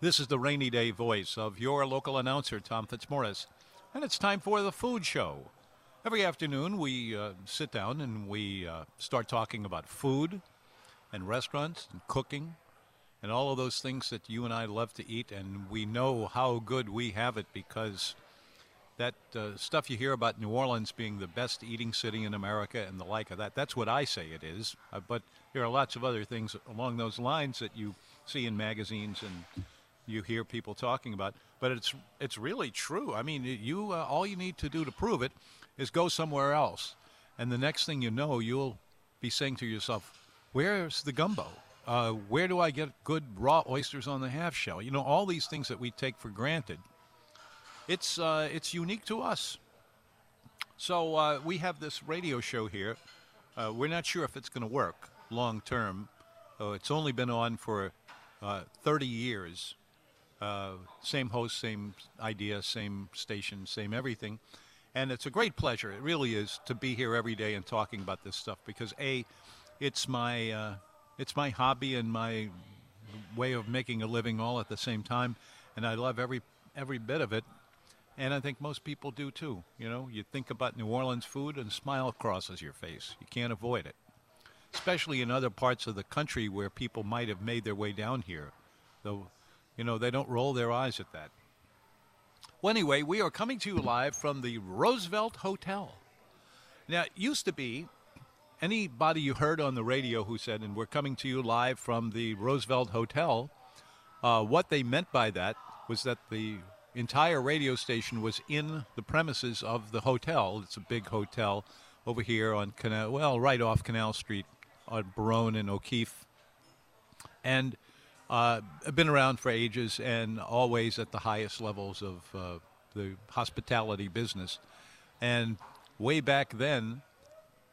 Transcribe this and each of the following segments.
This is the rainy day voice of your local announcer, Tom Fitzmaurice. And it's time for the food show. Every afternoon, we uh, sit down and we uh, start talking about food and restaurants and cooking and all of those things that you and I love to eat. And we know how good we have it because that uh, stuff you hear about New Orleans being the best eating city in America and the like of that, that's what I say it is. Uh, but there are lots of other things along those lines that you see in magazines and you hear people talking about. But it's it's really true. I mean, you uh, all you need to do to prove it is go somewhere else, and the next thing you know, you'll be saying to yourself, "Where's the gumbo? Uh, where do I get good raw oysters on the half shell?" You know, all these things that we take for granted it's uh, it's unique to us. So uh, we have this radio show here. Uh, we're not sure if it's going to work long term. Uh, it's only been on for uh, 30 years. Uh, same host, same idea, same station, same everything. And it's a great pleasure. It really is to be here every day and talking about this stuff because a, it's my it's my hobby and my way of making a living all at the same time, and I love every every bit of it. And I think most people do too. You know, you think about New Orleans food and a smile crosses your face. You can't avoid it. Especially in other parts of the country where people might have made their way down here. Though, you know, they don't roll their eyes at that. Well, anyway, we are coming to you live from the Roosevelt Hotel. Now, it used to be anybody you heard on the radio who said, and we're coming to you live from the Roosevelt Hotel, uh, what they meant by that was that the entire radio station was in the premises of the hotel. It's a big hotel over here on Canal, well, right off Canal Street on Baronne and O'Keefe. And uh, been around for ages and always at the highest levels of uh, the hospitality business. And way back then,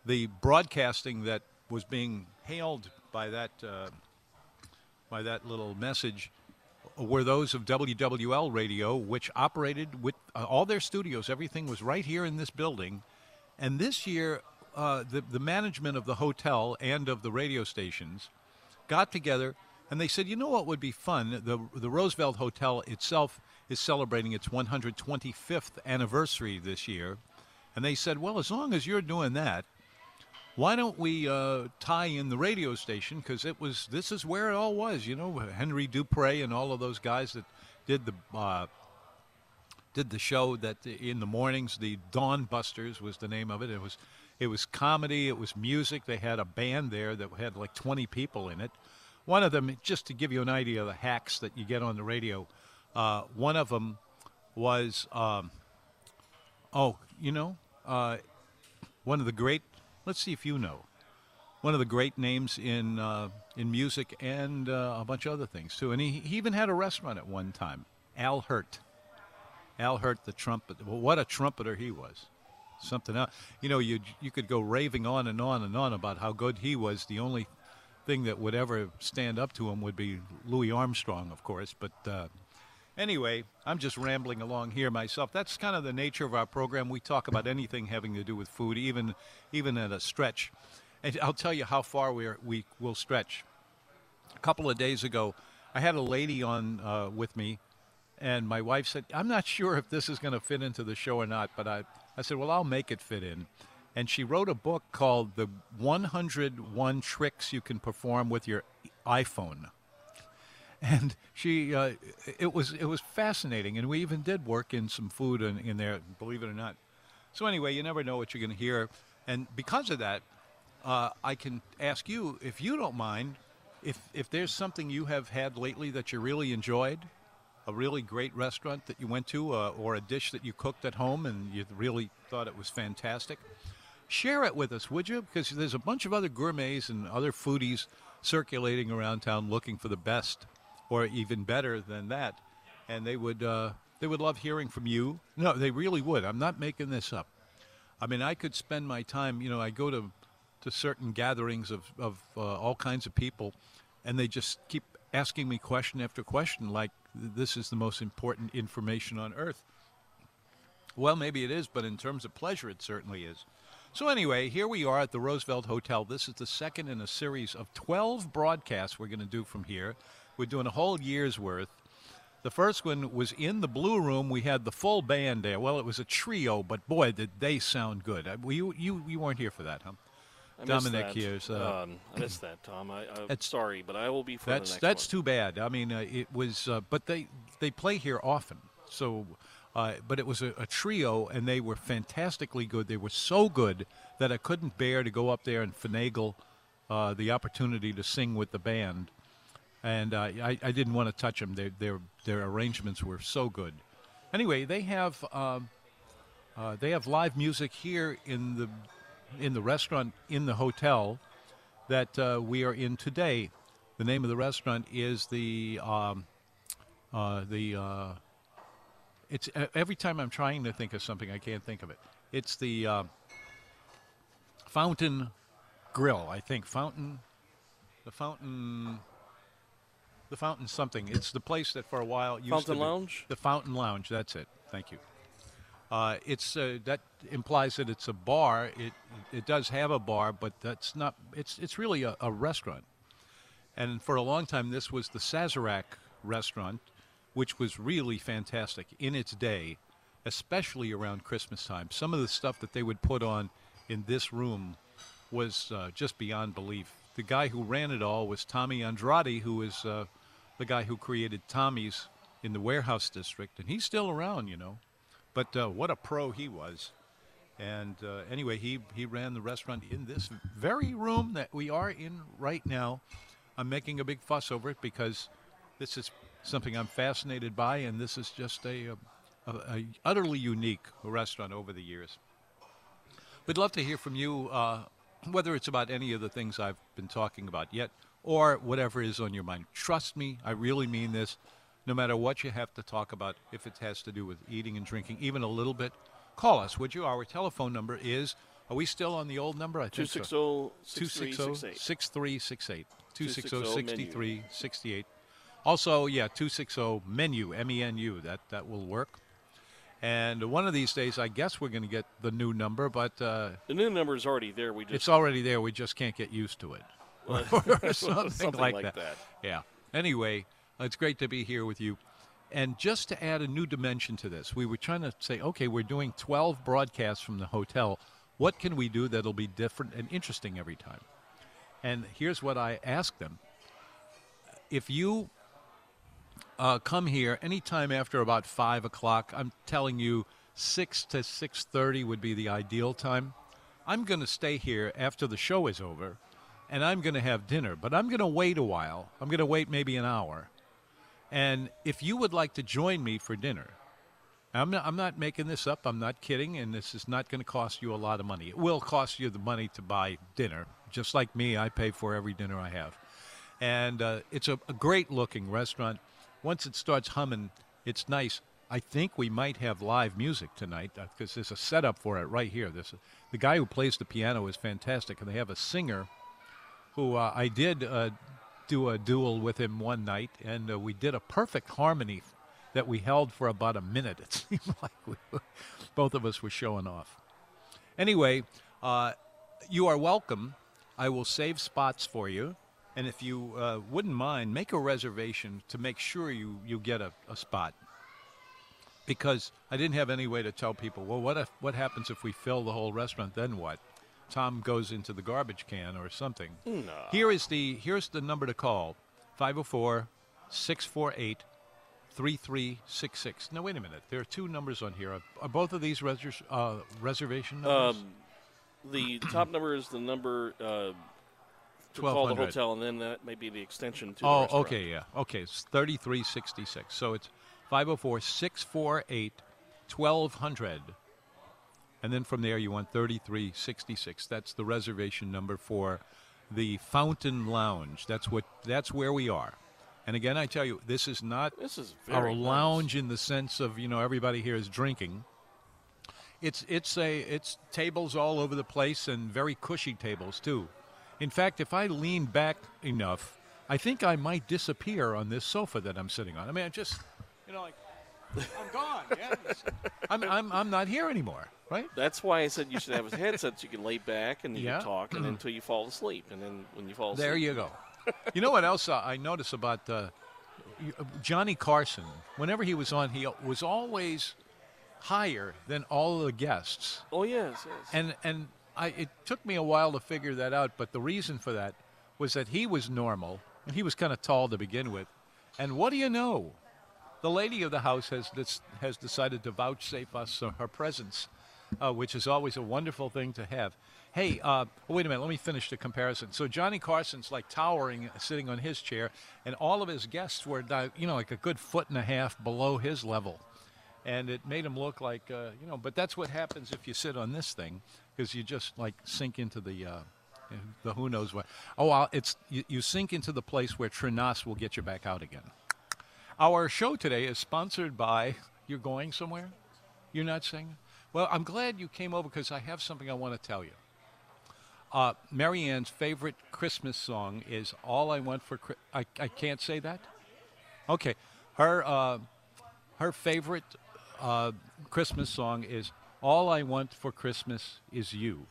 the broadcasting that was being hailed by that uh, by that little message were those of WWL Radio, which operated with uh, all their studios. Everything was right here in this building. And this year, uh, the, the management of the hotel and of the radio stations got together and they said, you know what would be fun? The, the Roosevelt Hotel itself is celebrating its 125th anniversary this year. And they said, well, as long as you're doing that, why don't we uh, tie in the radio station? Because it was this is where it all was you know henry dupre and all of those guys that did the uh, did the show that in the mornings. The dawn busters was the name of it. It was it was comedy it was music. They had a band there that had like 20 people in it. One of them just to give you an idea of the hacks that you get on the radio uh, one of them was um, oh you know uh, one of the great Let's see if you know. One of the great names in uh, in music and uh, a bunch of other things too. And he, he even had a restaurant at one time. Al Hirt. Al Hirt, the trumpet. Well, what a trumpeter he was. Something else. You know, you you could go raving on and on and on about how good he was. The only thing that would ever stand up to him would be Louis Armstrong, of course. But uh, Anyway, I'm just rambling along here myself. That's kind of the nature of our program. We talk about anything having to do with food, even even at a stretch. And I'll tell you how far we are, we will stretch. A couple of days ago, I had a lady on uh, with me, and my wife said, "I'm not sure if this is going to fit into the show or not," but I I said, "Well, I'll make it fit in." And she wrote a book called "The 101 Tricks You Can Perform with Your iPhone." And she uh, it was it was fascinating. And we even did work in some food in, in there believe it or not. So anyway you never know what you're going to hear. And because of that uh, i can ask you if you don't mind if if there's something you have had lately that you really enjoyed a really great restaurant that you went to uh, or a dish that you cooked at home and you really thought it was fantastic share it with us would you? Because there's a bunch of other gourmets and other foodies circulating around town looking for the best or even better than that. And they would uh, they would love hearing from you. No, they really would. I'm not making this up. I mean, I could spend my time. You know, I go to to certain gatherings of of uh, all kinds of people, and they just keep asking me question after question, like this is the most important information on earth. Well, maybe it is, but in terms of pleasure, it certainly is. So anyway, here we are at the Roosevelt Hotel. This is the second in a series of 12 broadcasts we're going to do from here. We're doing a whole year's worth. The first one was in the Blue Room. We had the full band there. Well, it was a trio, but boy, did they sound good. Uh, You you, you weren't here for that, huh? I Dominic that. here's, uh, um, I missed that, Tom. I, I'm That's- sorry, but I will be for That's the next that's one. too bad. I mean, uh, it was, uh, but they they play here often. So, uh, but it was a, a trio, and they were fantastically good. They were so good that I couldn't bear to go up there and finagle uh, the opportunity to sing with the band, and uh, I, I didn't want to touch them. Their their their arrangements were so good. Anyway, they have um, uh, they have live music here in the in the restaurant in the hotel that uh, we are in today. The name of the restaurant is the um, uh, the. Uh, it's every time I'm trying to think of something, I can't think of it. It's the uh, Fountain Grill, I think. Fountain, the Fountain, the Fountain something. It's the place that for a while used Fountain to be- Fountain Lounge? The Fountain Lounge. That's it. Thank you. Uh, it's uh, that implies that it's a bar. It it does have a bar, but that's not. It's it's really a, a restaurant. And for a long time, this was the Sazerac restaurant, which was really fantastic in its day, especially around Christmas time. Some of the stuff that they would put on in this room was uh, just beyond belief. The guy who ran it all was Tommy Andrade, who is uh, the guy who created Tommy's in the warehouse district, and he's still around, you know. But uh, what a pro he was. And uh, anyway, he, he ran the restaurant in this very room that we are in right now. I'm making a big fuss over it because this is something I'm fascinated by, and this is just a, a, a utterly unique restaurant over the years. We'd love to hear from you, uh, whether it's about any of the things I've been talking about yet or whatever is on your mind. Trust me, I really mean this. No matter what you have to talk about, if it has to do with eating and drinking, even a little bit, call us, would you? Our telephone number is, are we still on the old number? I think 260 260-6368. 260 260-6368. Also, yeah, 260 menu, M-E-N-U. That that will work. And one of these days, I guess we're going to get the new number, but uh, The new number is already there. We just it's already there. We just can't get used to it, or something, something like, like that. that. Yeah. Anyway, it's great to be here with you. And just to add a new dimension to this, we were trying to say, okay, we're doing 12 broadcasts from the hotel. What can we do that'll be different and interesting every time? And here's what I asked them: If you uh, come here anytime after about five o'clock. I'm telling you, six to six thirty would be the ideal time. I'm going to stay here after the show is over, and I'm going to have dinner. But I'm going to wait a while. I'm going to wait maybe an hour. And if you would like to join me for dinner, I'm not, I'm not making this up. I'm not kidding, and this is not going to cost you a lot of money. It will cost you the money to buy dinner, just like me. I pay for every dinner I have, and uh, it's a, a great looking restaurant. Once it starts humming, it's nice. I think we might have live music tonight because there's a setup for it right here. This the guy who plays the piano is fantastic, and they have a singer who uh, I did uh, do a duel with him one night, and uh, we did a perfect harmony that we held for about a minute. It seemed like we were, both of us were showing off. Anyway, uh, you are welcome. I will save spots for you. And if you uh, wouldn't mind, make a reservation to make sure you, you get a, a spot. Because I didn't have any way to tell people, well, what, if, what happens if we fill the whole restaurant? Then what? Tom goes into the garbage can or something. No. Here is the here's the number to call 504 648 3366. Now, wait a minute. There are two numbers on here. Are, are both of these reser- uh, reservation numbers? Um, the top number is the number uh, to call the hotel, and then that may be the extension to the oh, okay, yeah. Okay, it's 3366. So it's 504 648 1200. And then from there, you want 3366. That's the reservation number for the Fountain Lounge. That's what. That's where we are. And again, I tell you, this is not This is our nice. lounge in the sense of you know everybody here is drinking. It's it's a it's tables all over the place and very cushy tables too. In fact, if I lean back enough, I think I might disappear on this sofa that I'm sitting on. I mean, I just you know like I'm gone. Yeah, I'm I'm I'm not here anymore. Right? That's why I said you should have a headset so you can lay back and you Yeah. can talk and until you fall asleep. And then when you fall asleep, There you go. you know what else uh, I notice about uh, uh, Johnny Carson? Whenever he was on, he was always higher than all the guests. Oh yes, yes. And and I it took me a while to figure that out, but the reason for that was that he was normal and he was kind of tall to begin with. And what do you know? The lady of the house has this, has decided to vouchsafe us her presence, uh, which is always a wonderful thing to have. Hey, uh, wait a minute. Let me finish the comparison. So Johnny Carson's like towering, sitting on his chair, and all of his guests were, you know, like a good foot and a half below his level and it made him look like uh, you know. But that's what happens if you sit on this thing, because you just like sink into the uh, the who knows what. Oh, I'll, it's you, you sink into the place where Trinas will get you back out again. Our show today is sponsored by. You're going somewhere? You're not saying? Well, I'm glad you came over because I have something I want to tell you. Uh, Marianne's favorite Christmas song is "All I Want for." Chri- I I can't say that. Okay, her uh, her favorite uh, Christmas song is "All I Want for Christmas Is You."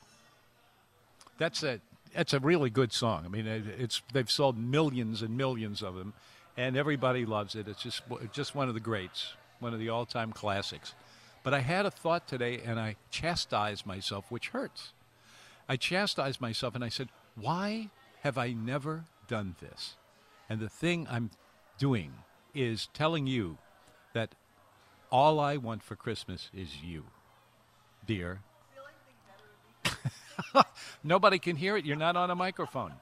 That's a that's a really good song. I mean, it, it's they've sold millions and millions of them, and everybody loves it. It's just just one of the greats, one of the all-time classics. But I had a thought today, and I chastised myself, which hurts. I chastised myself, and I said, "Why have I never done this?" And the thing I'm doing is telling you that all I want for Christmas is you, dear. Nobody can hear it. You're not on a microphone.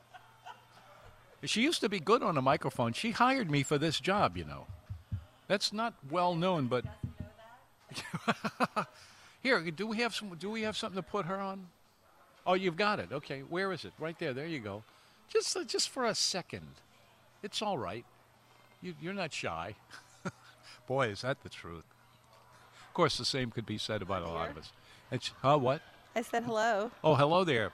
She used to be good on a microphone. She hired me for this job, you know. That's not well known, but here, do we have some? Do we have something to put her on? Oh, you've got it. Okay, where is it? Right there. There you go. Just, uh, just for a second. It's all right. You, you're not shy. Boy, is that the truth. Of course, the same could be said about a lot of us. It's, huh, what? I said hello. Oh, hello there.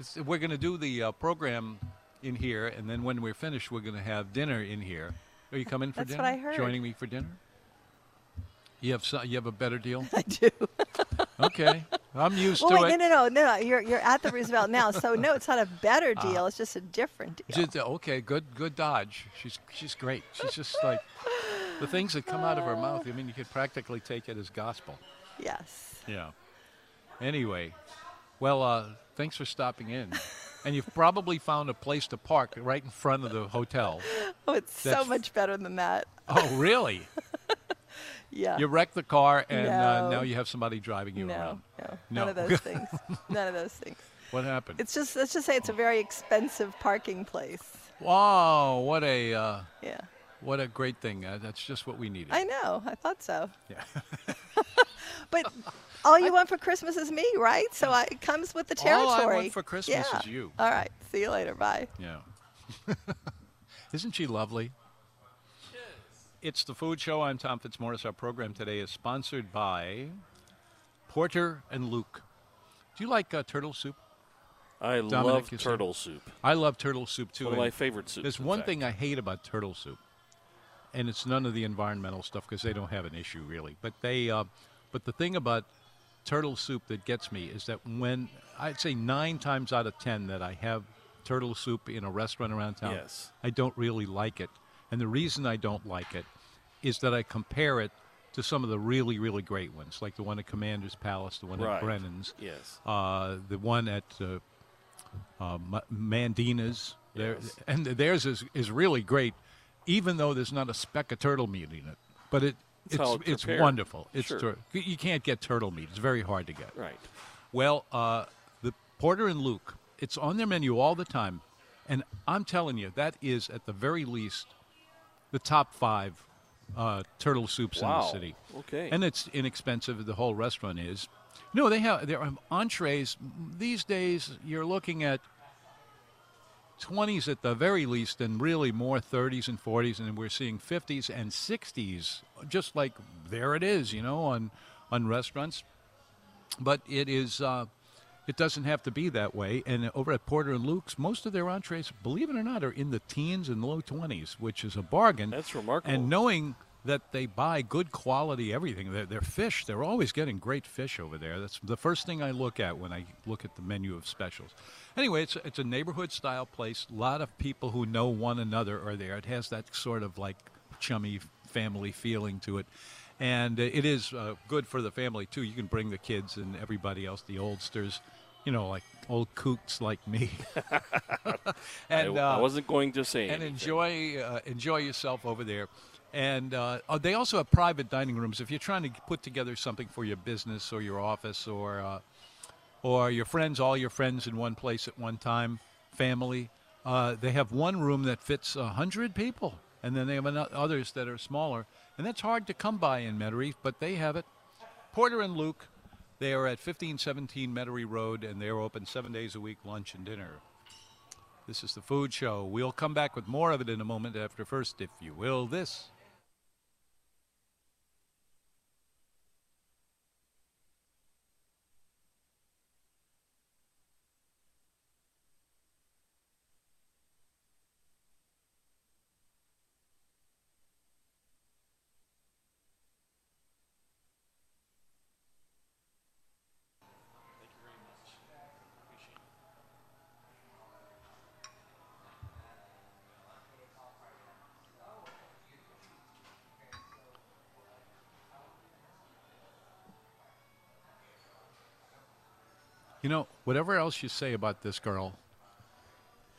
It's, we're going to do the uh, program in here, and then when we're finished, we're going to have dinner in here. Are you coming for That's dinner? what I heard. Joining me for dinner? You have so, you have a better deal? I do. Okay, I'm used Well, to wait, it. no, no, no, no. You're you're at the Roosevelt now, so no, it's not a better Ah. deal. it's just a different deal. Just- okay, good, good dodge. She's she's great. She's just like the things that come out of her mouth. I mean, you could practically take it as gospel. yes. Yeah. Anyway, well, uh, thanks for stopping in, and you've probably found a place to park right in front of the hotel. Oh, it's so much better than that. Oh, really? Yeah. You wrecked the car, and uh, now you have somebody driving you no, around. no, No. none of those things. None of those things. What happened? It's just let's just say it's a very expensive parking place. wow, what a uh, Yeah. what a great thing. Uh, that's just what we needed. I know. I thought so. yeah. But all you want for Christmas is me, right? So I, it comes with the territory. All I want for Christmas yeah. is you. All right. See you later. Bye. Yeah. Isn't she lovely? It's the Food Show. I'm Tom Fitzmaurice. Our program today is sponsored by Porter and Luke. Do you like uh, turtle soup? I Dominic, love turtle soup. I love turtle soup too. One of my favorite soups. There's one fact. thing I hate about turtle soup, and it's none of the environmental stuff because they don't have an issue really. But they, uh, but the thing about turtle soup that gets me is that when I'd say nine times out of ten that I have turtle soup in a restaurant around town, Yes. I don't really like it, and the reason I don't like it is that I compare it to some of the really, really great ones, like the one at Commander's Palace, the one Right. at Brennan's, Yes. uh, the one at uh, uh, Ma- Mandina's. There, Yes. and theirs is, is really great, even though there's not a speck of turtle meat in it. But it It's it's it's it's wonderful. It's Sure. tur- you can't get turtle meat. It's very hard to get. Right. Well, uh, the Porter and Luke, it's on their menu all the time, and I'm telling you, that is at the very least the top five uh, turtle soups in the city. Okay. And it's inexpensive. The whole restaurant is. No, they have their entrees. These days, you're looking at 20s at the very least, and really more 30s and 40s, and we're seeing 50s and 60s, just like there it is, you know, on on restaurants. But it is. Uh, it doesn't have to be that way. And over at Porter and Luke's, most of their entrees, believe it or not, are in the teens and low 20s, which is a bargain. That's remarkable. And knowing that they buy good quality everything. Their, their fish, they're always getting great fish over there. That's the first thing I look at when I look at the menu of specials. Anyway, it's it's a neighborhood style place. A lot of people who know one another are there. It has that sort of like chummy family feeling to it. And it is uh, good for the family too. You can bring the kids and everybody else, the oldsters, you know, like old kooks like me. and I, I uh, wasn't going to say and anything. enjoy uh, enjoy yourself over there. And uh, oh, they also have private dining rooms if you're trying to put together something for your business or your office or uh, or your friends, all your friends in one place at one time, family. Uh, they have one room that fits a hundred people, and then they have others that are smaller, and that's hard to come by in Metairie, but they have it. Porter and Luke, they are at 1517 Metairie Road, and they're open seven days a week, lunch and dinner. This is the Food Show. We'll come back with more of it in a moment after first, if you will, this. You know, whatever else you say about this girl,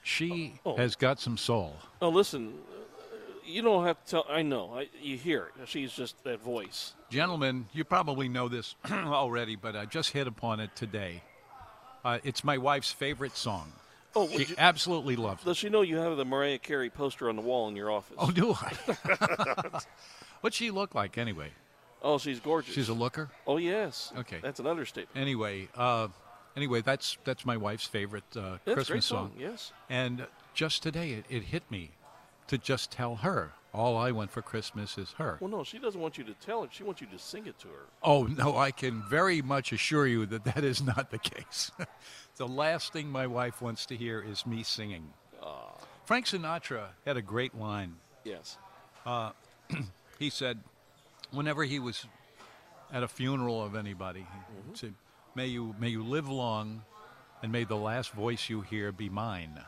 she Oh, has got some soul. Oh, listen, uh, you don't have to tell. I know. I, you hear it. She's just that voice. Gentlemen, you probably know this already, but I just hit upon it today. Uh, it's my wife's favorite song. Oh, She you, absolutely loves it. does she know you have the Mariah Carey poster on the wall in your office? Oh, do I? What's she look like anyway? Oh, she's gorgeous. She's a looker. Oh, yes. Okay. That's an understatement. Anyway, uh, anyway, that's that's my wife's favorite uh, Christmas song. song. Yes. And just today, it, it hit me to just tell her all I want for Christmas is her. Well, no, she doesn't want you to tell her. She wants you to sing it to her. Oh, no, I can very much assure you that that is not the case. the last thing my wife wants to hear is me singing. Ah. Frank Sinatra had a great line. Yes. Uh, he said, whenever he was at a funeral of anybody, mm-hmm. said, may you, may you live long and may the last voice you hear be mine.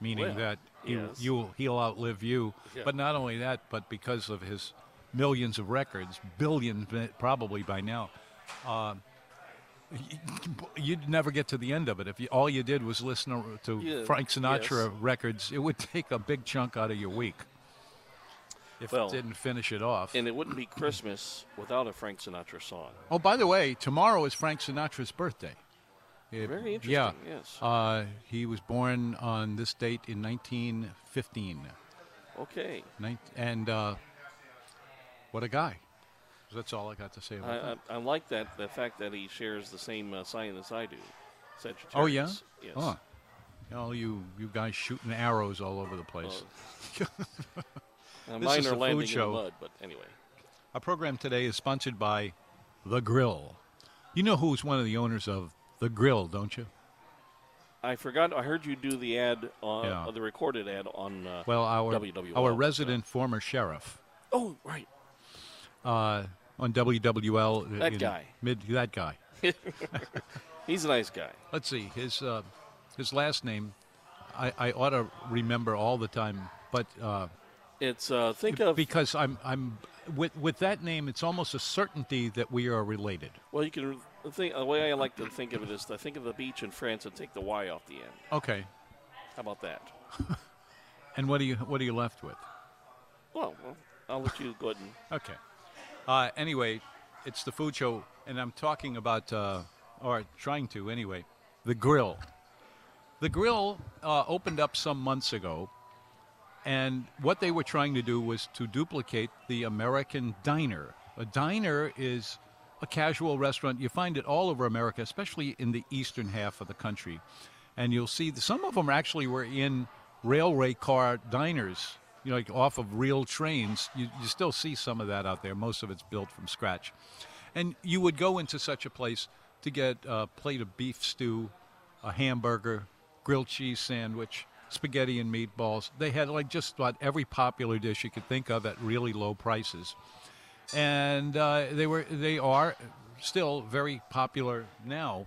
Meaning Well, that yes. you'll, he'll outlive you. Yeah. But not only that, but because of his millions of records, billions probably by now, uh, you'd never get to the end of it. If you, all you did was listen to Yeah, Frank Sinatra yes. records, it would take a big chunk out of your week if Well, it didn't finish it off. And it wouldn't be Christmas without a Frank Sinatra song. oh, by the way, tomorrow is Frank Sinatra's birthday. It- Very interesting, Yeah. yes. Uh, he was born on this date in 1915. Okay. Nin- and uh, what a guy. That's all I got to say about I, that. I, I like that the fact that he shares the same uh, sign as I do. Sagittarius. Oh, yeah? Yes. Oh. All you, you guys shooting arrows all over the place. Uh, This is the food landing in show. the mud, but anyway. Our program today is sponsored by The Grill. You know who's one of the owners of The Grill, don't you? I forgot. I heard you do the ad on Yeah. uh, the recorded ad on. Uh, Well, our WWL, our resident former sheriff oh, right. uh, on WWL. That guy. Mid, that guy. He's a nice guy. Let's see his uh, his last name. I, I ought to remember all the time, but uh, It's uh, think of because I'm I'm with with that name, it's almost a certainty that we are related. well, you can think the way I like to think of it is to think of the beach in France and take the Y off the end. Okay. How about that? And what are you what are you left with? Well, well I'll let you go ahead and. Okay. Uh, anyway, it's the food show, and I'm talking about, uh, or trying to anyway, the grill. The grill uh, opened up some months ago, and what they were trying to do was to duplicate the American diner. A diner is a casual restaurant. You find it all over America, especially in the eastern half of the country. And you'll see some of them actually were in railway car diners, you know, like off of real trains. You, you still see some of that out there. Most of it's built from scratch. And you would go into such a place to get a plate of beef stew, a hamburger, grilled cheese sandwich, spaghetti and meatballs. They had like just about every popular dish you could think of at really low prices, and uh, they were they are still very popular now.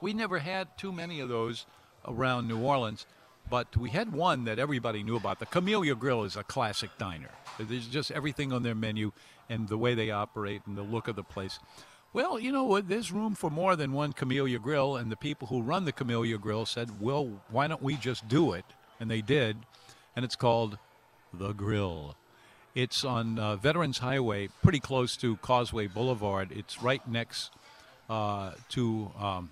We never had too many of those around New Orleans, but we had one that everybody knew about. The Camellia Grill is a classic diner. There's just everything on their menu and the way they operate and the look of the place. Well, you know what? There's room for more than one Camellia Grill, and the people who run the Camellia Grill said, well, why don't we just do it? And they did, and it's called The Grill. It's on uh, Veterans Highway, pretty close to Causeway Boulevard. It's right next uh, to. Um,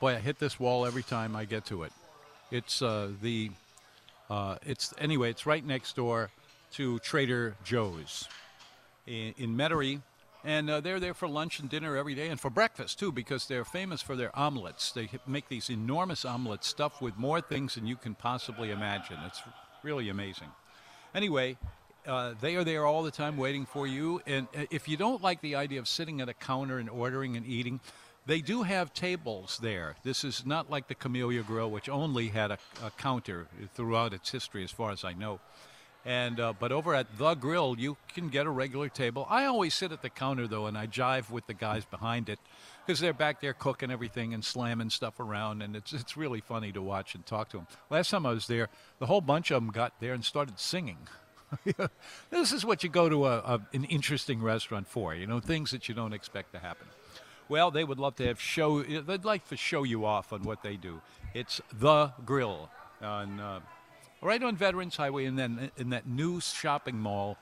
boy, I hit this wall every time I get to it. It's uh, the. Uh, it's anyway. It's right next door to Trader Joe's in, in Metairie, and uh, they're there for lunch and dinner every day, and for breakfast too, because they're famous for their omelets. They make these enormous omelets stuffed with more things than you can possibly imagine. It's really amazing. Anyway, uh, they are there all the time waiting for you. And uh, if you don't like the idea of sitting at a counter and ordering and eating, they do have tables there. This is not like the Camellia Grill, which only had a, a counter throughout its history, as far as I know. And uh, but over at the grill, you can get a regular table. I always sit at the counter though, and I jive with the guys behind it because they're back there cooking everything and slamming stuff around, and it's it's really funny to watch and talk to them. Last time I was there, the whole bunch of them got there and started singing. this is what you go to a, a, an interesting restaurant for, you know, things that you don't expect to happen. Well, they would love to have show. They'd like to show you off on what they do. It's the Grill on uh, right on Veterans Highway, and then in that new shopping mall,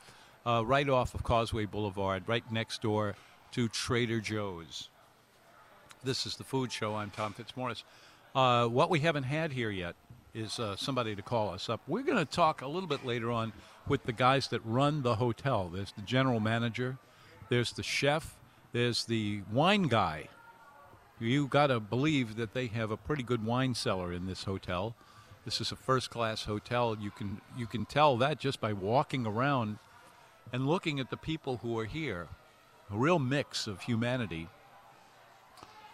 uh, right off of Causeway Boulevard, right next door to Trader Joe's. This is the food show. I'm Tom Fitzmaurice. Uh, what we haven't had here yet is uh, somebody to call us up. We're going to talk a little bit later on with the guys that run the hotel. There's the general manager, there's the chef, there's the wine guy. You got to believe that they have a pretty good wine cellar in this hotel. This is a first-class hotel. You can you can tell that just by walking around and looking at the people who are here. A real mix of humanity.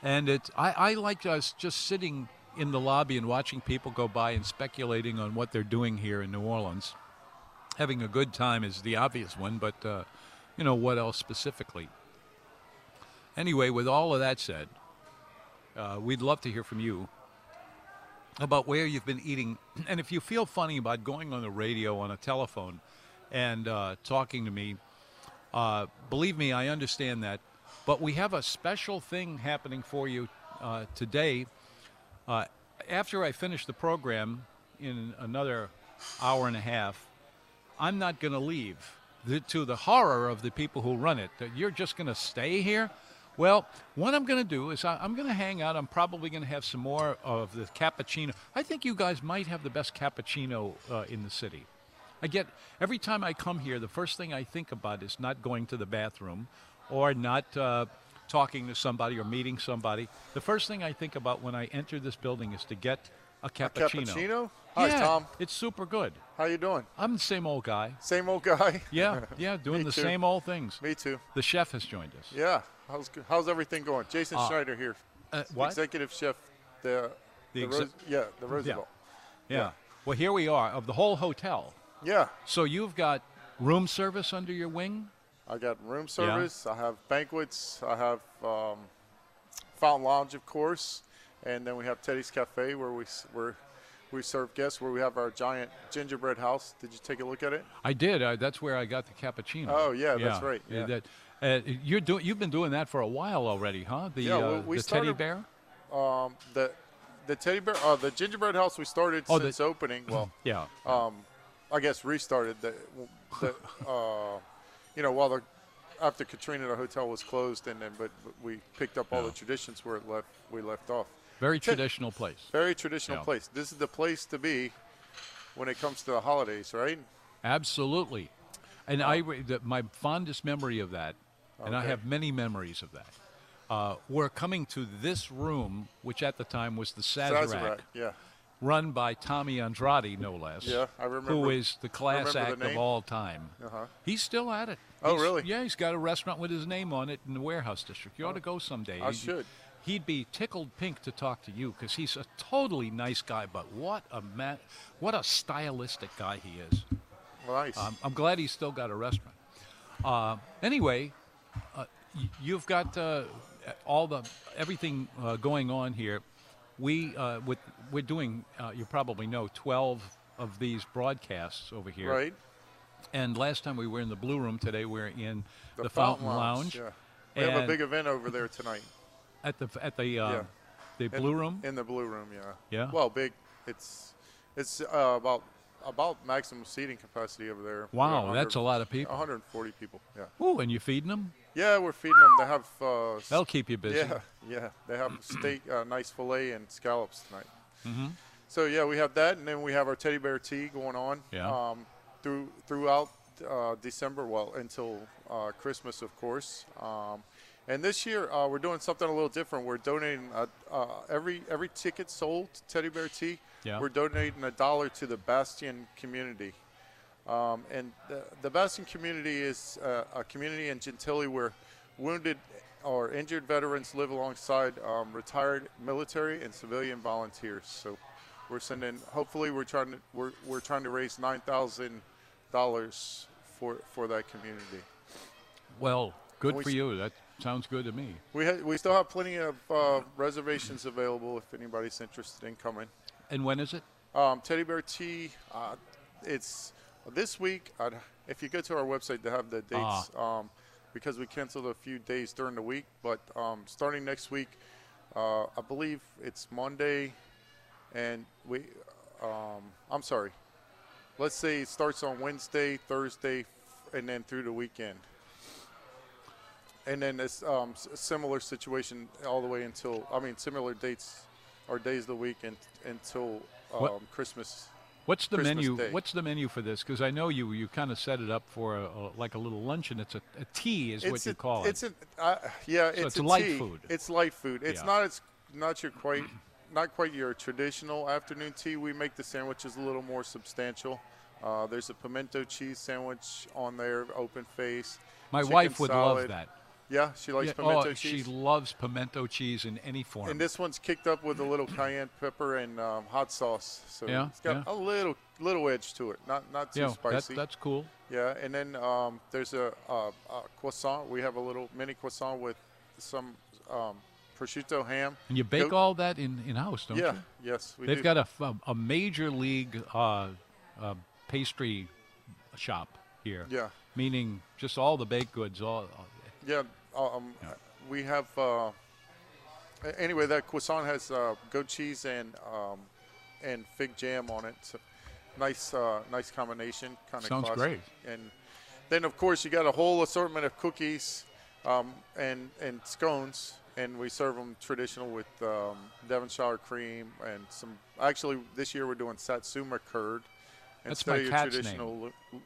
And it, I, I like us just sitting in the lobby and watching people go by and speculating on what they're doing here in New Orleans. Having a good time is the obvious one, but uh, you know what else specifically? Anyway, with all of that said, uh, we'd love to hear from you about where you've been eating. And if you feel funny about going on the radio, on a telephone, and uh, talking to me, uh, believe me, I understand that. But we have a special thing happening for you uh, today. Uh, after I finish the program in another hour and a half, I'm not going to leave. The, to the horror of the people who run it, that you're just going to stay here. Well, what I'm going to do is I, I'm going to hang out. I'm probably going to have some more of the cappuccino. I think you guys might have the best cappuccino uh, in the city. I get every time I come here, the first thing I think about is not going to the bathroom or not uh, talking to somebody or meeting somebody. The first thing I think about when I enter this building is to get a cappuccino. Cappuccino? Hi, yeah, Tom. It's super good. How you doing? I'm the same old guy. Same old guy? Yeah, yeah, doing the too. same old things. Me too. The chef has joined us. Yeah. How's how's everything going? Jason Uh, Schneider here. Uh, what? Executive chef. The The the, exe- Rose- yeah the Roosevelt. yeah. Well, here we are of the whole hotel. Yeah. So you've got room service under your wing. I got room service. I have banquets. I have um, Fountain Lounge, of course, and then we have Teddy's Cafe where we where we serve guests. Where we have our giant gingerbread house. Did you take a look at it? I did. Uh, that's where I got the cappuccino. Oh, yeah, that's right, yeah. That, uh, you're doing. You've been doing that for a while already, huh? The Yeah, uh, well, we the teddy bear. Um, the the teddy bear, uh, the gingerbread house we started Oh, the- opening. Well, Yeah. um, I guess restarted the, the uh, you know, while the after Katrina the hotel was closed, and then but, but we picked up all Yeah. the traditions where it left we left off. Very traditional place. Very traditional Yeah. place. This is the place to be when it comes to the holidays, right? Absolutely. And I, the, my fondest memory of that, and I have many memories of that, uh, were coming to this room, which at the time was the Sazerac, Sazerac, yeah. run by Tommy Andrade, no less. Yeah, I remember- is the class act the of all time. Uh-huh. He's still at it. Oh, He's- really? Yeah, he's got a restaurant with his name on it in the warehouse district. You ought to go someday. I He- should. he'd be tickled pink to talk to you because he's a totally nice guy. But what a ma- what a stylistic guy he is. Nice. Um, I'm glad he's still got a restaurant. Uh, anyway, you've got uh, all the everything uh, going on here. We uh, with we're doing. Uh, you probably know 12 of these broadcasts over here. right. And last time we were in the Blue Room. Today we're in the, Fountain Lounge. Yeah. We have a big event over there tonight. At the at the uh, Yeah. the In- Blue Room. In the blue room, yeah. Yeah? Well, big. It's it's uh, about about maximum seating capacity over there. Wow, that's a lot of people. 140 people. Yeah. Ooh, and you feeding them? Yeah, we're feeding them. They have. Uh, That'll keep you busy. Yeah, yeah. They have steak, uh, nice fillet, and scallops tonight. Mm-hmm. So yeah, we have that, and then we have our teddy bear tea going on. Yeah. Um, through throughout uh, December, well until uh, Christmas, of course. Um, and this year uh, we're doing something a little different. We're donating uh, uh, every every ticket sold to Teddy Bear Tea. Yeah. We're donating a dollar to the Bastion community. Um, and the, the Bastion community is uh, a community in Gentilly where wounded or injured veterans live alongside um, retired military and civilian volunteers. So we're sending. Hopefully, we're trying to we're, we're trying to raise nine thousand dollars for for that community. Well, good We for you. That sounds good to me. We ha- we still have plenty of uh, reservations available if anybody's interested in coming. And when is it? Um, Teddy Bear Tea, uh, it's this week. I'd, if you go to our website, they have the dates um, because we canceled a few days during the week. But um, starting next week, uh, I believe it's Monday, and we. Um, I'm sorry. Let's say it starts on Wednesday, Thursday, and then through the weekend. And then it's um, similar situation all the way until I mean similar dates or days of the week and, until um, Christmas. What's the Christmas menu? Day. What's the menu for this? Because I know you you kind of set it up for a, a, like a little luncheon. It's a, a tea, is what it's you a, call it's it. A, uh, yeah, it's, it's a light tea. food. It's light food. It's Yeah. not as not your quite not quite your traditional afternoon tea. We make the sandwiches a little more substantial. Uh, there's a pimento cheese sandwich on there, open face. My wife would love that. Yeah, she likes Yeah, pimento oh, cheese. she loves pimento cheese in any form. And this one's kicked up with a little cayenne pepper and um, hot sauce, so Yeah, it's got yeah. a little little edge to it. Not not too yeah, that, that's cool. yeah, and then um, there's a, a, a croissant. We have a little mini croissant with some um, prosciutto ham. And you bake Goat- all that in in house, don't yeah, you? Yeah. Yes, we They've do. got a major league uh, uh, pastry shop here. Yeah. Meaning just all the baked goods. All Yeah, um, Yeah. we have. Uh, anyway, that croissant has uh, goat cheese and um, and fig jam on it. So nice, uh, nice combination. Kind of Sounds great. And then, of course, you got a whole assortment of cookies um, and and scones, and we serve them traditional with um, Devonshire cream and some. Actually, this year we're doing Satsuma curd. That's instead my of your cat's traditional. It's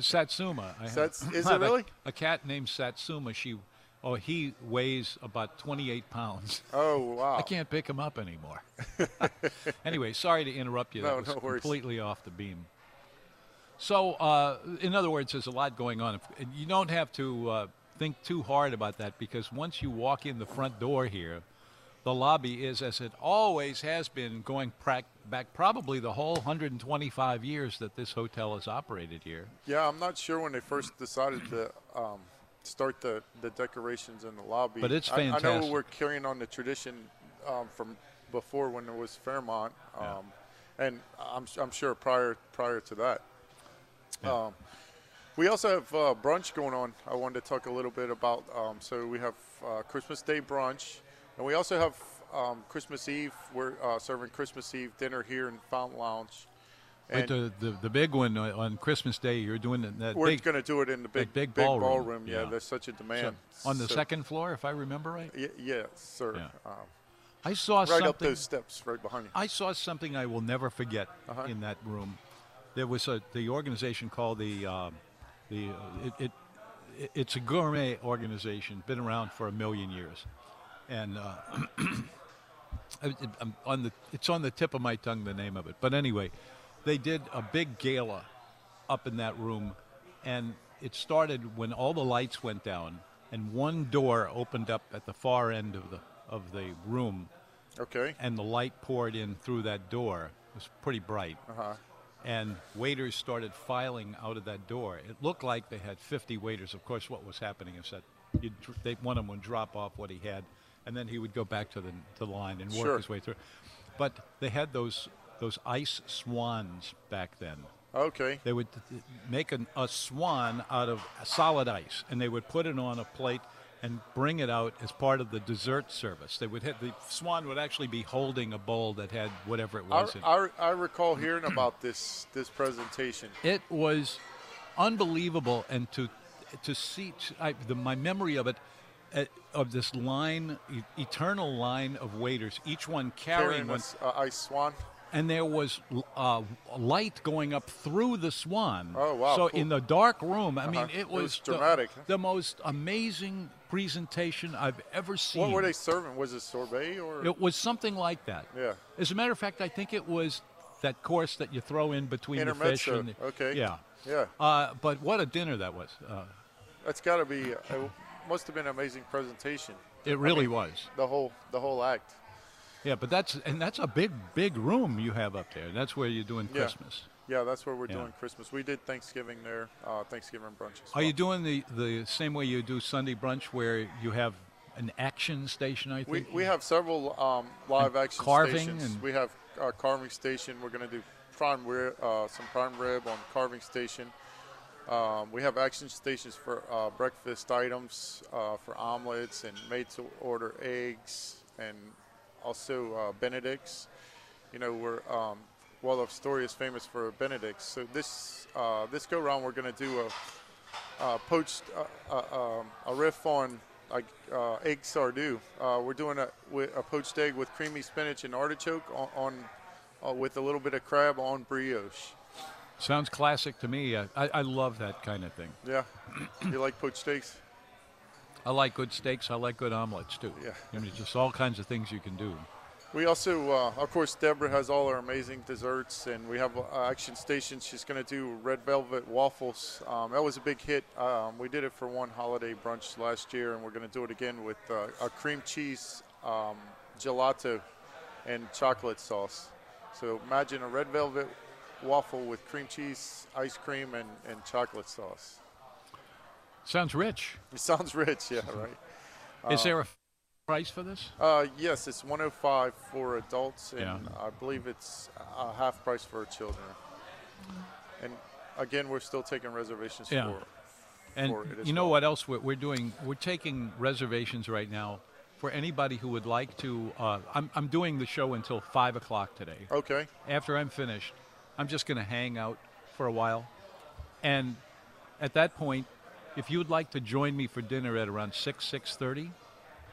Satsuma. I have- Sats- is it have a- really? A, cat named Satsuma. She, oh, he weighs about 28 pounds. Oh wow! I can't pick him up anymore. anyway, sorry to interrupt you. No, that was no worries. completely off the beam. So, uh, in other words, there's a lot going on. And You don't have to uh, think too hard about that because once you walk in the front door here, the lobby is, as it always has been, going back probably the whole 125 years that this hotel has operated here. Yeah, I'm not sure when they first decided to um, start the, the decorations in the lobby. But it's I- I, know we're carrying on the tradition um, from before when it was Fairmont, um, Yeah. and I'm, I'm sure prior prior to that. Yeah. Um, we also have uh, brunch going on. I wanted to talk a little bit about. Um, so we have uh, Christmas Day brunch, and we also have um, Christmas Eve. We're uh, serving Christmas Eve dinner here in Fountain Lounge. But the, the, the big one uh, on Christmas Day, you're doing that- that We're going to do it in the big big ballroom. ballroom. Yeah, Yeah. there's such a so- demand. on the So- second floor, if I remember right. Y- yes, sir. Yeah. Um, I saw right something. up those steps, right behind you. I saw something I will never forget Uh-huh. in that room. There was a the organization called the um, the uh, it, it it's a gourmet organization, been around for a million years, and uh, I- I'm on the it's on the tip of my tongue the name of it. But anyway, they did a big gala up in that room, and it started when all the lights went down, and one door opened up at the far end of the of the room, Okay. and the light poured in through that door. It was pretty bright. Uh-huh. And waiters started filing out of that door. It looked like they had 50 waiters. Of course, what was happening is that you'd, they, one of them would drop off what he had, and then he would go back to the, to the line and work Sure. his way through. But they had those those ice swans back then. Okay. They would make an, a swan out of solid ice, and they would put it on a plate and bring it out as part of the dessert service. They would hit, the swan would actually be holding a bowl that had whatever it I, was in it. I, I recall hearing about this this presentation. It was unbelievable, and to to see I, the, my memory of it. Uh, of this line, e- eternal line of waiters, each one carrying Carrying one, this uh, ice swan. and there was uh, light going up through the swan. Oh, wow, So cool. in the dark room, I mean, Uh-huh. it It was, was the- dramatic, huh? The, most amazing presentation I've ever seen. What were they serving? Was it sorbet or? It was something like that. Yeah. As a matter of fact, I think it was that course that you throw in between the fish and the, okay. Yeah. Yeah. Uh, but what a dinner that was. Uh, That's got to be. It must have been an amazing presentation. it really was. The whole the whole act. Yeah, but that's and that's a big, big room you have up there. That's where you're doing Yeah. Christmas. Yeah, that's where we're Yeah. doing Christmas. We did Thanksgiving there. Uh, Thanksgiving brunch. As Are you doing the, the same way you do Sunday brunch, where you have an action station? I think we have several um, live action carving stations. and- We have our carving station. We're going to do prime rib, uh, some prime rib on carving station. Um, we have action stations for uh, breakfast items, uh, for omelets and made to order eggs, and also uh, Benedicts. You know, we're um, Astoria is famous for Benedicts. So this uh, this go round, we're going to do a uh, poached uh, um, a riff on like egg Sardou. We're doing a, a poached egg with creamy spinach and artichoke on, on with a little bit of crab on brioche. Sounds classic to me. I, I, I love that kind of thing. Yeah, you like poached steaks? I like good steaks. I like good omelets too. Yeah. I mean, just all kinds of things you can do. We also, uh, of course, Deborah has all our amazing desserts, and we have uh, Action Station. She's going to do red velvet waffles. Um, that was a big hit. Um, we did it for one holiday brunch last year, and we're going to do it again with uh, a cream cheese um, gelato and chocolate sauce. So imagine a red velvet waffle with cream cheese, ice cream, and, and chocolate sauce. Sounds rich. It sounds rich, yeah, right? Is there a price for this? Uh, yes, it's 105 for adults, and Yeah. I believe it's uh, half price for children. And again, we're still taking reservations Yeah. for. And for it as you know well. what else we're, we're doing? We're taking reservations right now for anybody who would like to. Uh, I'm, I'm doing the show until 5 o'clock today. Okay. After I'm finished, I'm just going to hang out for a while. And at that point, if you would like to join me for dinner at around 6, 6.30,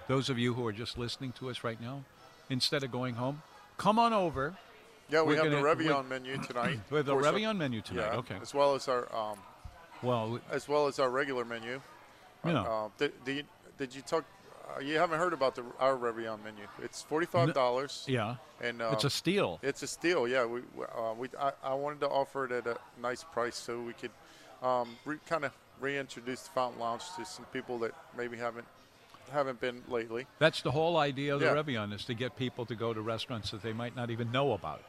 those of you who are just listening to us right now, instead of going home, come on over. Yeah, we We're have the gonna- Reveillon menu tonight. We have the Reveillon menu tonight. Yeah. Okay. As well as our um, Well, as well as our regular menu. you know. Uh, did, did, you, did you talk? Uh, you haven't heard about the our Reveillon menu? It's forty-five dollars. yeah. And uh, it's a steal. It's a steal, yeah. We, we- uh, we I, I wanted to offer it at a nice price so we could um, re, kind of reintroduce the Fountain Lounge to some people that maybe haven't haven't been lately. That's the whole idea of the Yeah. Reveillon is to get people to go to restaurants that they might not even know about.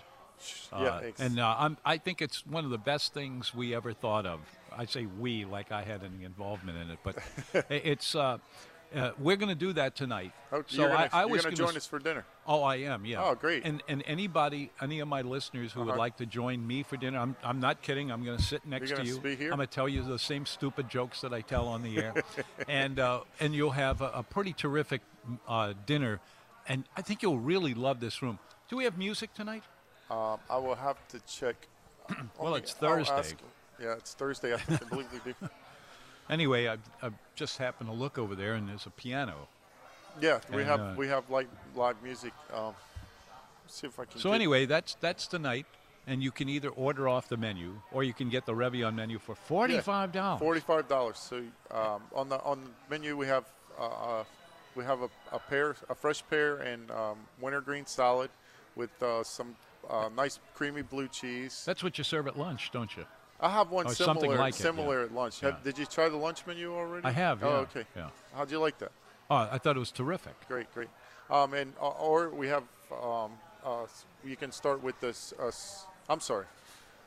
yeah, Uh, ex- and uh, I'm, I think it's one of the best things we ever thought of. I say we like I had any involvement in it, but it's uh, uh, we're going to do that tonight. oh, so you're gonna, I, I was gonna gonna join us for dinner. Oh, I am. Yeah. Oh, great. And and anybody, any of my listeners who would Uh-huh. like to join me for dinner, I'm I'm not kidding. I'm going to sit next to you. I'm going to tell you the same stupid jokes that I tell on the air, and uh, and you'll have a, a pretty terrific uh, dinner, and I think you'll really love this room. Do we have music tonight? Um, I will have to check. Well, Let it's Thursday. ask- yeah, it's Thursday. I, I believe we do. Anyway, I, I just happened to look over there, and there's a piano. Yeah, we And, have uh, we have live live music. Um, see if I can. So anyway, that's that's tonight, and you can either order off the menu or you can get the Reveillon menu for forty-five dollars. Forty-five dollars. So um, on the on the menu we have uh, uh, we have a, a pear, a fresh pear and um, wintergreen salad with uh, some uh, nice creamy blue cheese. That's what you serve at lunch, don't you? I have one Or something similar it, yeah. similar at lunch. Have- did you try the lunch menu already? I have. Oh, okay. Yeah. How'd you like that? Oh, I thought it was terrific. Great, great. Um, and uh, or we have um, uh, you can start with this. Uh, I'm sorry,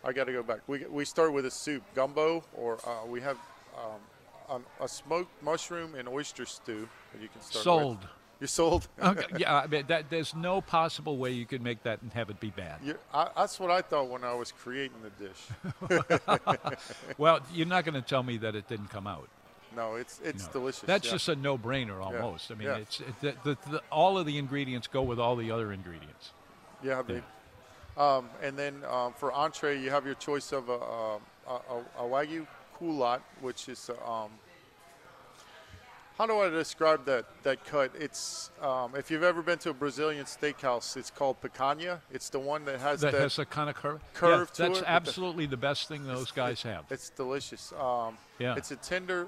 I got to go back. We we start with a soup, gumbo, or uh, we have um, an, a smoked mushroom and oyster stew that you can start. Sold. With. You're sold. Okay, yeah, I mean, that, there's no possible way you could make that and have it be bad. I, that's what I thought when I was creating the dish. Well, you're not going to tell me that it didn't come out. No, it's it's delicious. That's yeah. just a no-brainer almost. I mean, Yeah. it's it, the, the, the, all of the ingredients go with all the other ingredients. Yeah, they. Um, and then um, for entree, you have your choice of a, a, a, a wagyu culotte, which is um, how do I describe that that cut? It's um, if you've ever been to a Brazilian steakhouse, it's called picanha. It's the one that has That that. has a kind of curve. curve yeah, to that's it with the- absolutely the best thing those guys have. it's delicious. Um, Yeah. It's a tender.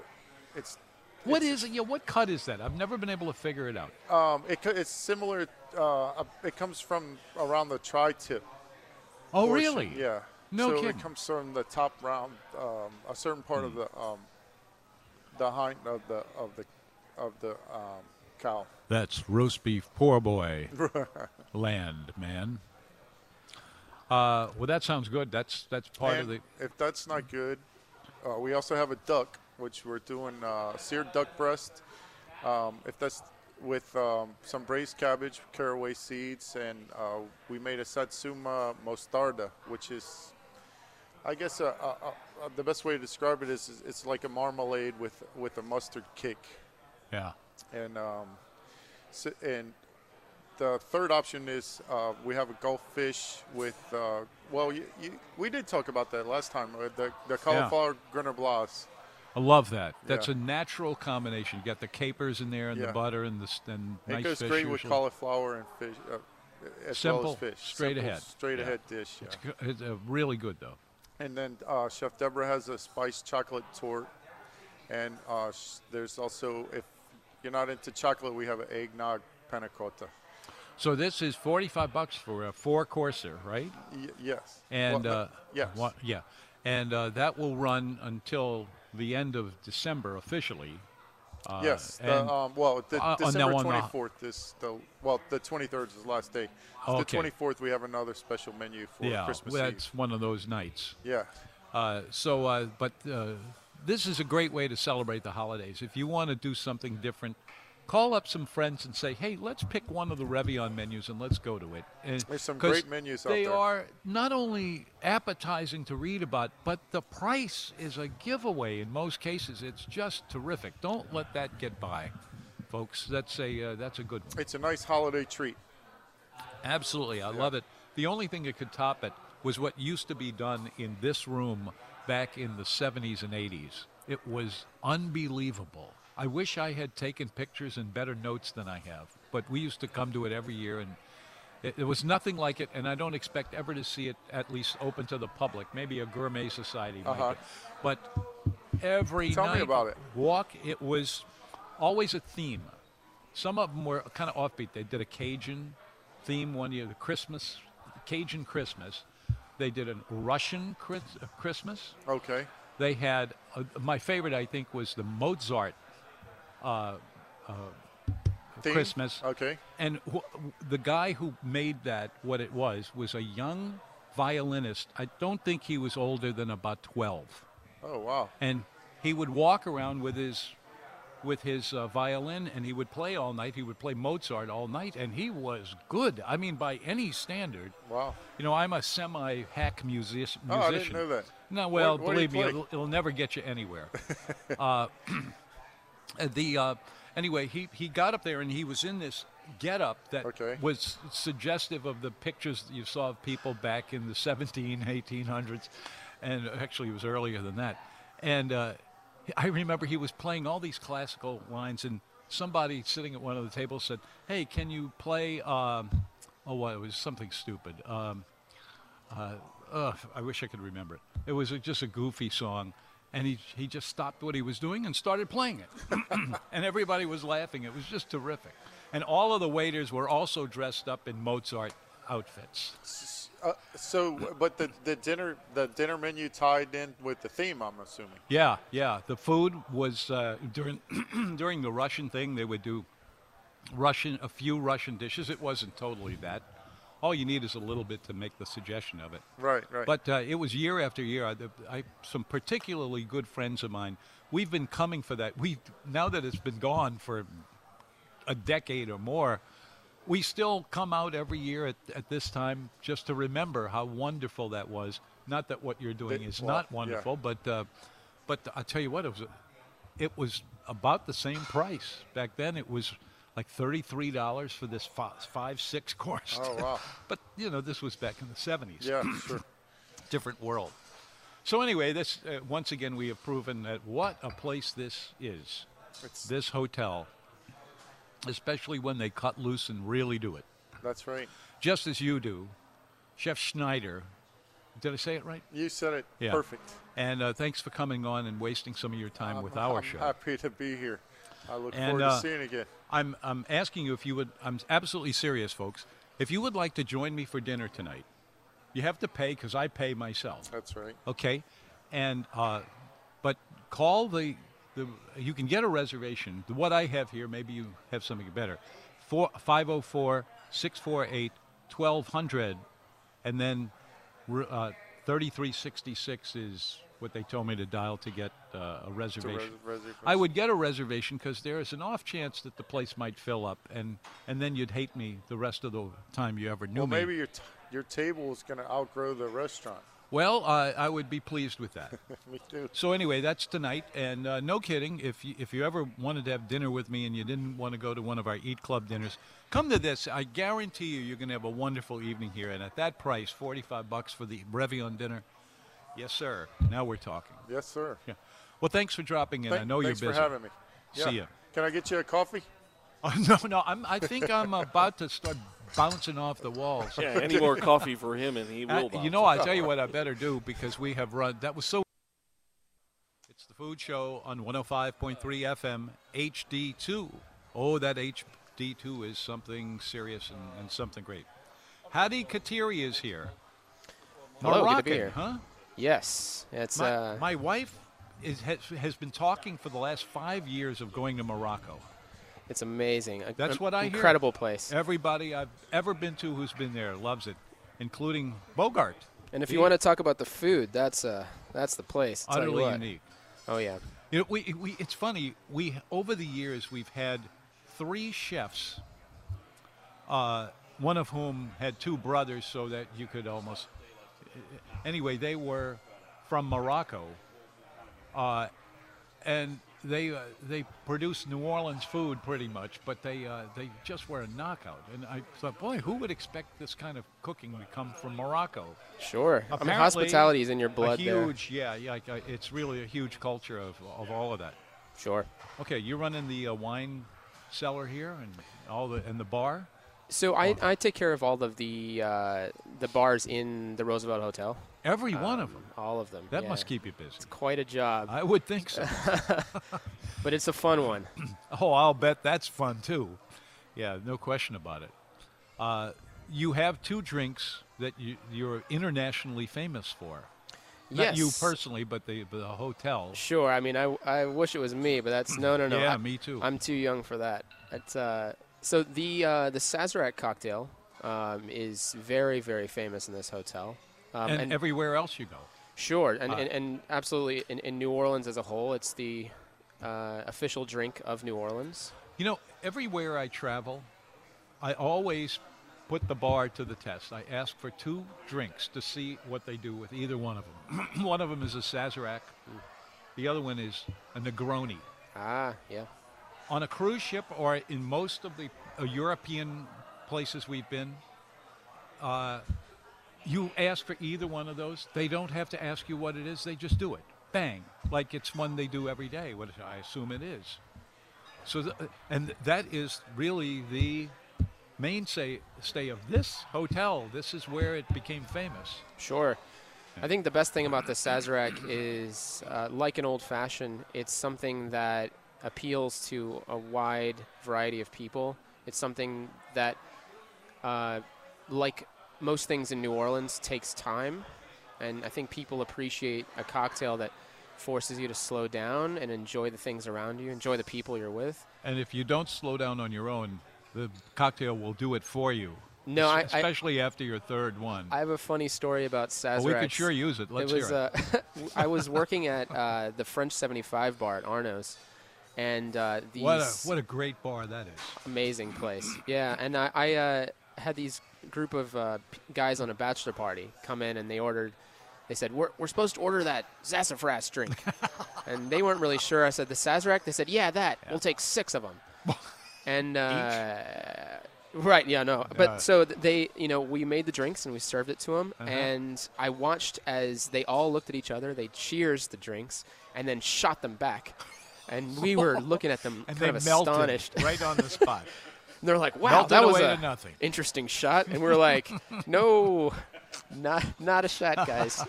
It's What it's- is it? Yeah, what cut is that? I've never been able to figure it out. um, it, it's similar. Uh, it comes from around the tri-tip. Oh, portion. really? Yeah. No so kidding. it comes from the top round, um, a certain part of Hmm. the um, the hind of the of the of the um, cow. That's roast beef, poor boy, land, man. Uh, well, that sounds good. That's that's part of the. if that's not good, uh, we also have a duck, which we're doing uh, seared duck breast. Um, if that's with um, some braised cabbage, caraway seeds, and uh, we made a satsuma mostarda, which is, I guess, uh, uh, uh, the best way to describe it is, is it's like a marmalade with with a mustard kick. Yeah. and um, so, and the third option is uh, we have a Gulf fish with uh, well, you, you, we did talk about that last time. Uh, the the cauliflower grenobloise. I love that. That's Yeah. a natural combination. You got the capers in there and the butter and the and It nice goes great with cauliflower and fish, uh, as well Simple, as fish. straight Simple, ahead. straight Yeah. ahead dish. Yeah. It's, it's uh, really good though. And then uh, Chef Deborah has a spiced chocolate tort, and uh, sh- there's also if you're not into chocolate, we have an eggnog panna cotta. So this is forty-five bucks for a four-courser, right? Y- yes. And Well, uh, yes. yeah, and uh, that will run until the end of December officially. Uh, Yes. The, um, well, the, uh, uh, December the- 24th is the well, the 23rd is the last day. Oh, the 24th we have another special menu for yeah, Christmas Eve. that's one of those nights. Yeah. Uh, so, uh, but uh, this is a great way to celebrate the holidays. If you want to do something different, call up some friends and say, "Hey, let's pick one of the Reveillon menus and let's go to it." And, There's some great menus out there. They are not only appetizing to read about, but the price is a giveaway in most cases. It's just terrific. Don't let that get by, folks. That's a uh, that's a good one. It's a nice holiday treat. Absolutely, I love it. The only thing that could top it was what used to be done in this room back in the 70s and 80s. It was unbelievable. I wish I had taken pictures and better notes than I have, but we used to come to it every year and it, it was nothing like it, and I don't expect ever to see it at least open to the public. Maybe a gourmet society, Uh-huh. but every Tell night about it. walk, it was always a theme. Some of them were kind of offbeat. They did a Cajun theme one year, the Christmas, Cajun Christmas. They did a Russian uh, Christmas. Okay. They had uh, my favorite, I think, was the Mozart Theme? Christmas. Okay. And the guy who made that, what it was, was a young violinist. I don't think he was older than about 12 Oh wow. and he would walk around with his with his uh, violin and he would play all night. He would play mozart all night and he was good. I mean by any standard. Wow. you know i'm a semi hack music- musician Oh, I didn't know that. no well What- what believe me it'll, it'll never get you anywhere. Uh, the uh, anyway he, he got up there and he was in this get up that Okay. was suggestive of the pictures that you saw of people back in the 17 1800s and actually it was earlier than that. And uh, i remember he was playing all these classical lines and somebody sitting at one of the tables said hey can you play um, oh what it was something stupid um, uh, I wish I could remember it. It was a, just a goofy song, and he he just stopped what he was doing and started playing it, and everybody was laughing. It was just terrific, and all of the waiters were also dressed up in Mozart outfits. Uh, so, but the, the dinner the dinner menu tied in with the theme. I'm assuming. Yeah, yeah. The food was uh, during during the Russian thing. They would do Russian a few Russian dishes. It wasn't totally that. All you need is a little bit to make the suggestion of it. Right, right. But uh, it was year after year. I, I, some particularly good friends of mine. We've been coming for that. We now that it's been gone for a decade or more, we still come out every year at, at this time just to remember how wonderful that was. Not that what you're doing is well, not yeah. wonderful, but uh, but I'll tell you what, it was it was about the same price back then. It was like thirty-three dollars for this five, five six course. Oh, wow. but you know, this was back in the seventies yeah, sure. different world. So anyway, this uh, once again we have proven that what a place this is. It's, This hotel, especially when they cut loose and really do it, that's right. just as you do, Chef Schneider. Did I say it right? You said it Yeah. perfect. And uh, thanks for coming on and wasting some of your time I'm- with our I'm show. happy to be here. I look And, forward uh, to seeing you again. I'm I'm asking you if you would. I'm absolutely serious, folks. If you would like to join me for dinner tonight, you have to pay because I pay myself. That's right. Okay, and uh, but call the the. You can get a reservation. What I have here, maybe you have something better. Four five zero four six four eight twelve hundred, and then uh, thirty three sixty six is what they told me to dial to get uh, a reservation. reservation. I would get a reservation because there is an off chance that the place might fill up, and and then you'd hate me the rest of the time you ever knew Well, me. maybe your t- your table is going to outgrow the restaurant. Well, uh, I would be pleased with that. Me too. So anyway, that's tonight, and uh, no kidding. If you, if you ever wanted to have dinner with me and you didn't want to go to one of our Eat Club dinners, come to this. I guarantee you, you're going to have a wonderful evening here. And at that price, forty-five bucks for the Brevion dinner. Yes, sir. Now we're talking. Yes, sir. Yeah. Well, thanks for dropping in. Thank- I know you're thanks for having me. See Yeah. ya. Can I get you a coffee? Oh, no, no. I'm, I think I'm about to start bouncing off the walls. Yeah, any more coffee for him, and he Uh, will. bounce. you know, I tell you what, I better do because we have run. That was so. It's the food show on 105.3 FM HD2. Oh, that HD2 is something serious and, and something great. Hadi Katiri is here. Hello, good to be here. huh? Yes, it's My, uh, my wife is, has, has been talking for the last five years of going to Morocco. It's amazing. A- That's what I hear. Incredible place. Everybody I've ever been to who's been there loves it, including Bogart. And if the- you want to talk about the food, that's uh, that's the place. I'll utterly unique. Oh yeah. You know, we, we, it's funny. We over the years we've had three chefs. Uh, one of whom had two brothers, so that you could almost. Anyway, they were from Morocco, uh, and they uh, they produced New Orleans food pretty much, but they uh, they just were a knockout. And I thought, boy, who would expect this kind of cooking to come from Morocco? Sure. I mean, hospitality is in your blood a there. huge, yeah, yeah. uh, It's really a huge culture of, of all of that. Sure. Okay, you're running the uh, wine cellar here and all the and the bar. So I, I take care of all of the uh, the bars in the Roosevelt Hotel. Every one of Um, them. All of them. That yeah. must keep you busy. It's quite a job, I would think so. but it's a fun one. oh, I'll bet that's fun too. Yeah, no question about it. Uh, you have two drinks that you, you're internationally famous for. Not you personally, but the, the hotel. Sure. I mean, I, I wish it was me, but that's no, no, no. yeah, I, me too. I'm too young for that. It's, uh, so the uh, the Sazerac cocktail um, is very very famous in this hotel. Um, and, everywhere else you go. sure, and, uh, and, and absolutely in, in New Orleans as a whole, it's the uh, official drink of New Orleans. You know, everywhere I travel, I always put the bar to the test. I ask for two drinks to see what they do with either one of them. one of them is a Sazerac. The other one is a Negroni. Ah, yeah. On a cruise ship or in most of the uh, European places we've been, uh, you ask for either one of those. They don't have to ask you what it is. They just do it. Bang. Like it's one they do every day, what I assume it is. So, th- and that is really the mainstay stay of this hotel. This is where it became famous. Sure. I think the best thing about the Sazerac is, uh, like an old fashioned, it's something that appeals to a wide variety of people. It's something that, uh, like most things in New Orleans takes time, and I think people appreciate a cocktail that forces you to slow down and enjoy the things around you, enjoy the people you're with. And if you don't slow down on your own, the cocktail will do it for you. No, I, I, especially after your third one. I have a funny story about Sazerac. Oh, we could sure use it. Let's it was, hear it. Uh, I was working at uh, the French 75 bar at Arnaud's, and uh, these what a what a great bar that is. amazing place. Yeah, and I, I uh, had these group of uh, guys on a bachelor party come in, and they ordered. They said we're, we're supposed to order that sassafras drink, and they weren't really sure. I said the Sazerac. They said yeah, that. We'll take six of them. and uh, right, yeah, no. Yeah. But so they, you know, we made the drinks and we served it to them, Uh-huh. and I watched as they all looked at each other. They cheers the drinks and then shot them back. And we were looking at them And kind they of melted astonished. right on the spot. And they're like, "Wow, Melted that was away a nothing. interesting shot." And we're like, "No, not not a shot, guys."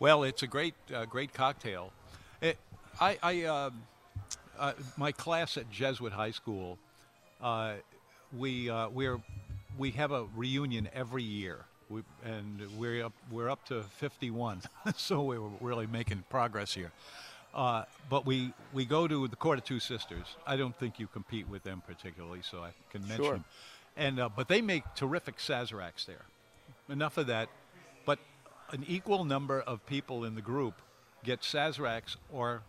Well, it's a great, uh, great cocktail. It, I, I um, uh, my class at Jesuit High School, uh, we uh, we're we have a reunion every year, we, and we're up we're up to 51, so we're really making progress here. Uh, but we, we go to the Court of Two Sisters. I don't think you compete with them particularly, so I can mention Sure. them. And uh, but they make terrific Sazeracs there. Enough of that. But an equal number of people in the group get Sazeracs or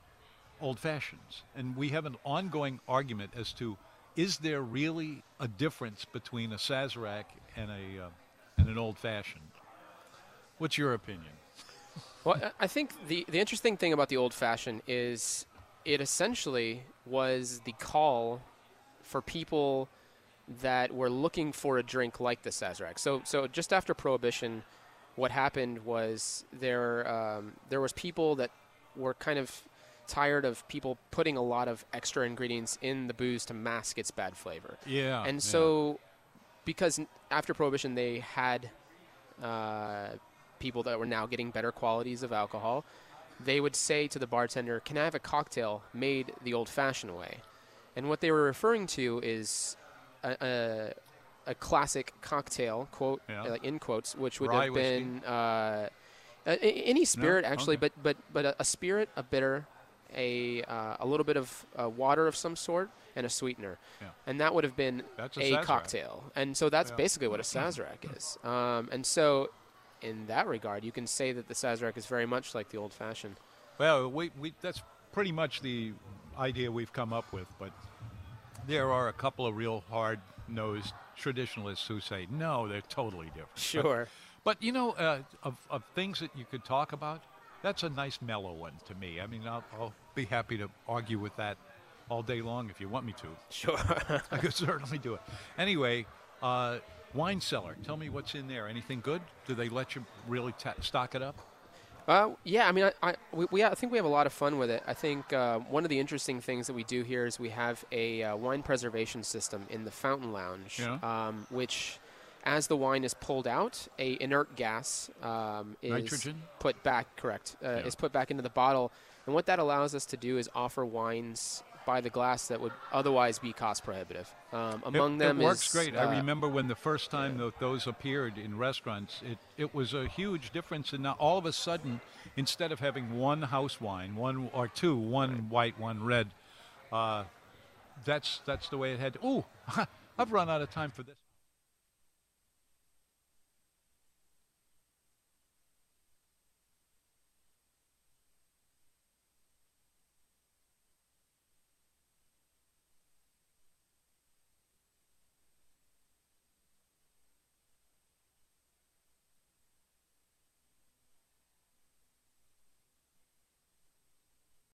old fashions, and we have an ongoing argument as to is there really a difference between a Sazerac and a uh, and an old fashioned? What's your opinion? Well, I think the the interesting thing about the old fashioned is it essentially was the call for people that were looking for a drink like the Sazerac. So so just after Prohibition, what happened was there um, there was people that were kind of tired of people putting a lot of extra ingredients in the booze to mask its bad flavor. Yeah. and yeah. so because after prohibition they had uh, people that were now getting better qualities of alcohol they would say to the bartender can i have a cocktail made the old fashioned way and what they were referring to is a, a, a classic cocktail quote Yeah. uh, in quotes which would Rye have been uh, a- any spirit actually Okay. but but but a, a spirit a bitter a uh, a little bit of uh, water of some sort and a sweetener Yeah. and that would have been That's a a, cocktail. And so that's Yeah. basically what a Sazerac is. Um, and so, in that regard, you can say that the Sazerac is very much like the old fashioned. Well, we, we that's pretty much the idea we've come up with, but there are a couple of real hard-nosed traditionalists who say no, they're totally different. But- Sure. But, you know, uh, of, of things that you could talk about, that's a nice mellow one to me. I mean, I'll, I'll be happy to argue with that all day long if you want me to. Sure. I could certainly do it. Anyway, uh, wine cellar. Tell me what's in there. Anything good? Do they let you really ta stock it up? Uh, yeah, I mean, I, I, we, we, I think we have a lot of fun with it. I think uh, one of the interesting things that we do here is we have a uh, wine preservation system in the fountain lounge, Yeah. um, which, as the wine is pulled out, a inert gas um, is Nitrogen? put back. Correct, uh, Yeah. is put back into the bottle, and what that allows us to do is offer wines by the glass that would otherwise be cost prohibitive. Um, among it, them it works is, great. uh, I remember when the first time tho- those appeared in restaurants, it, it was a huge difference. And now all of a sudden, instead of having one house wine, one or two, one white, one red, uh, that's that's the way it had. To, ooh, I've run out of time for this.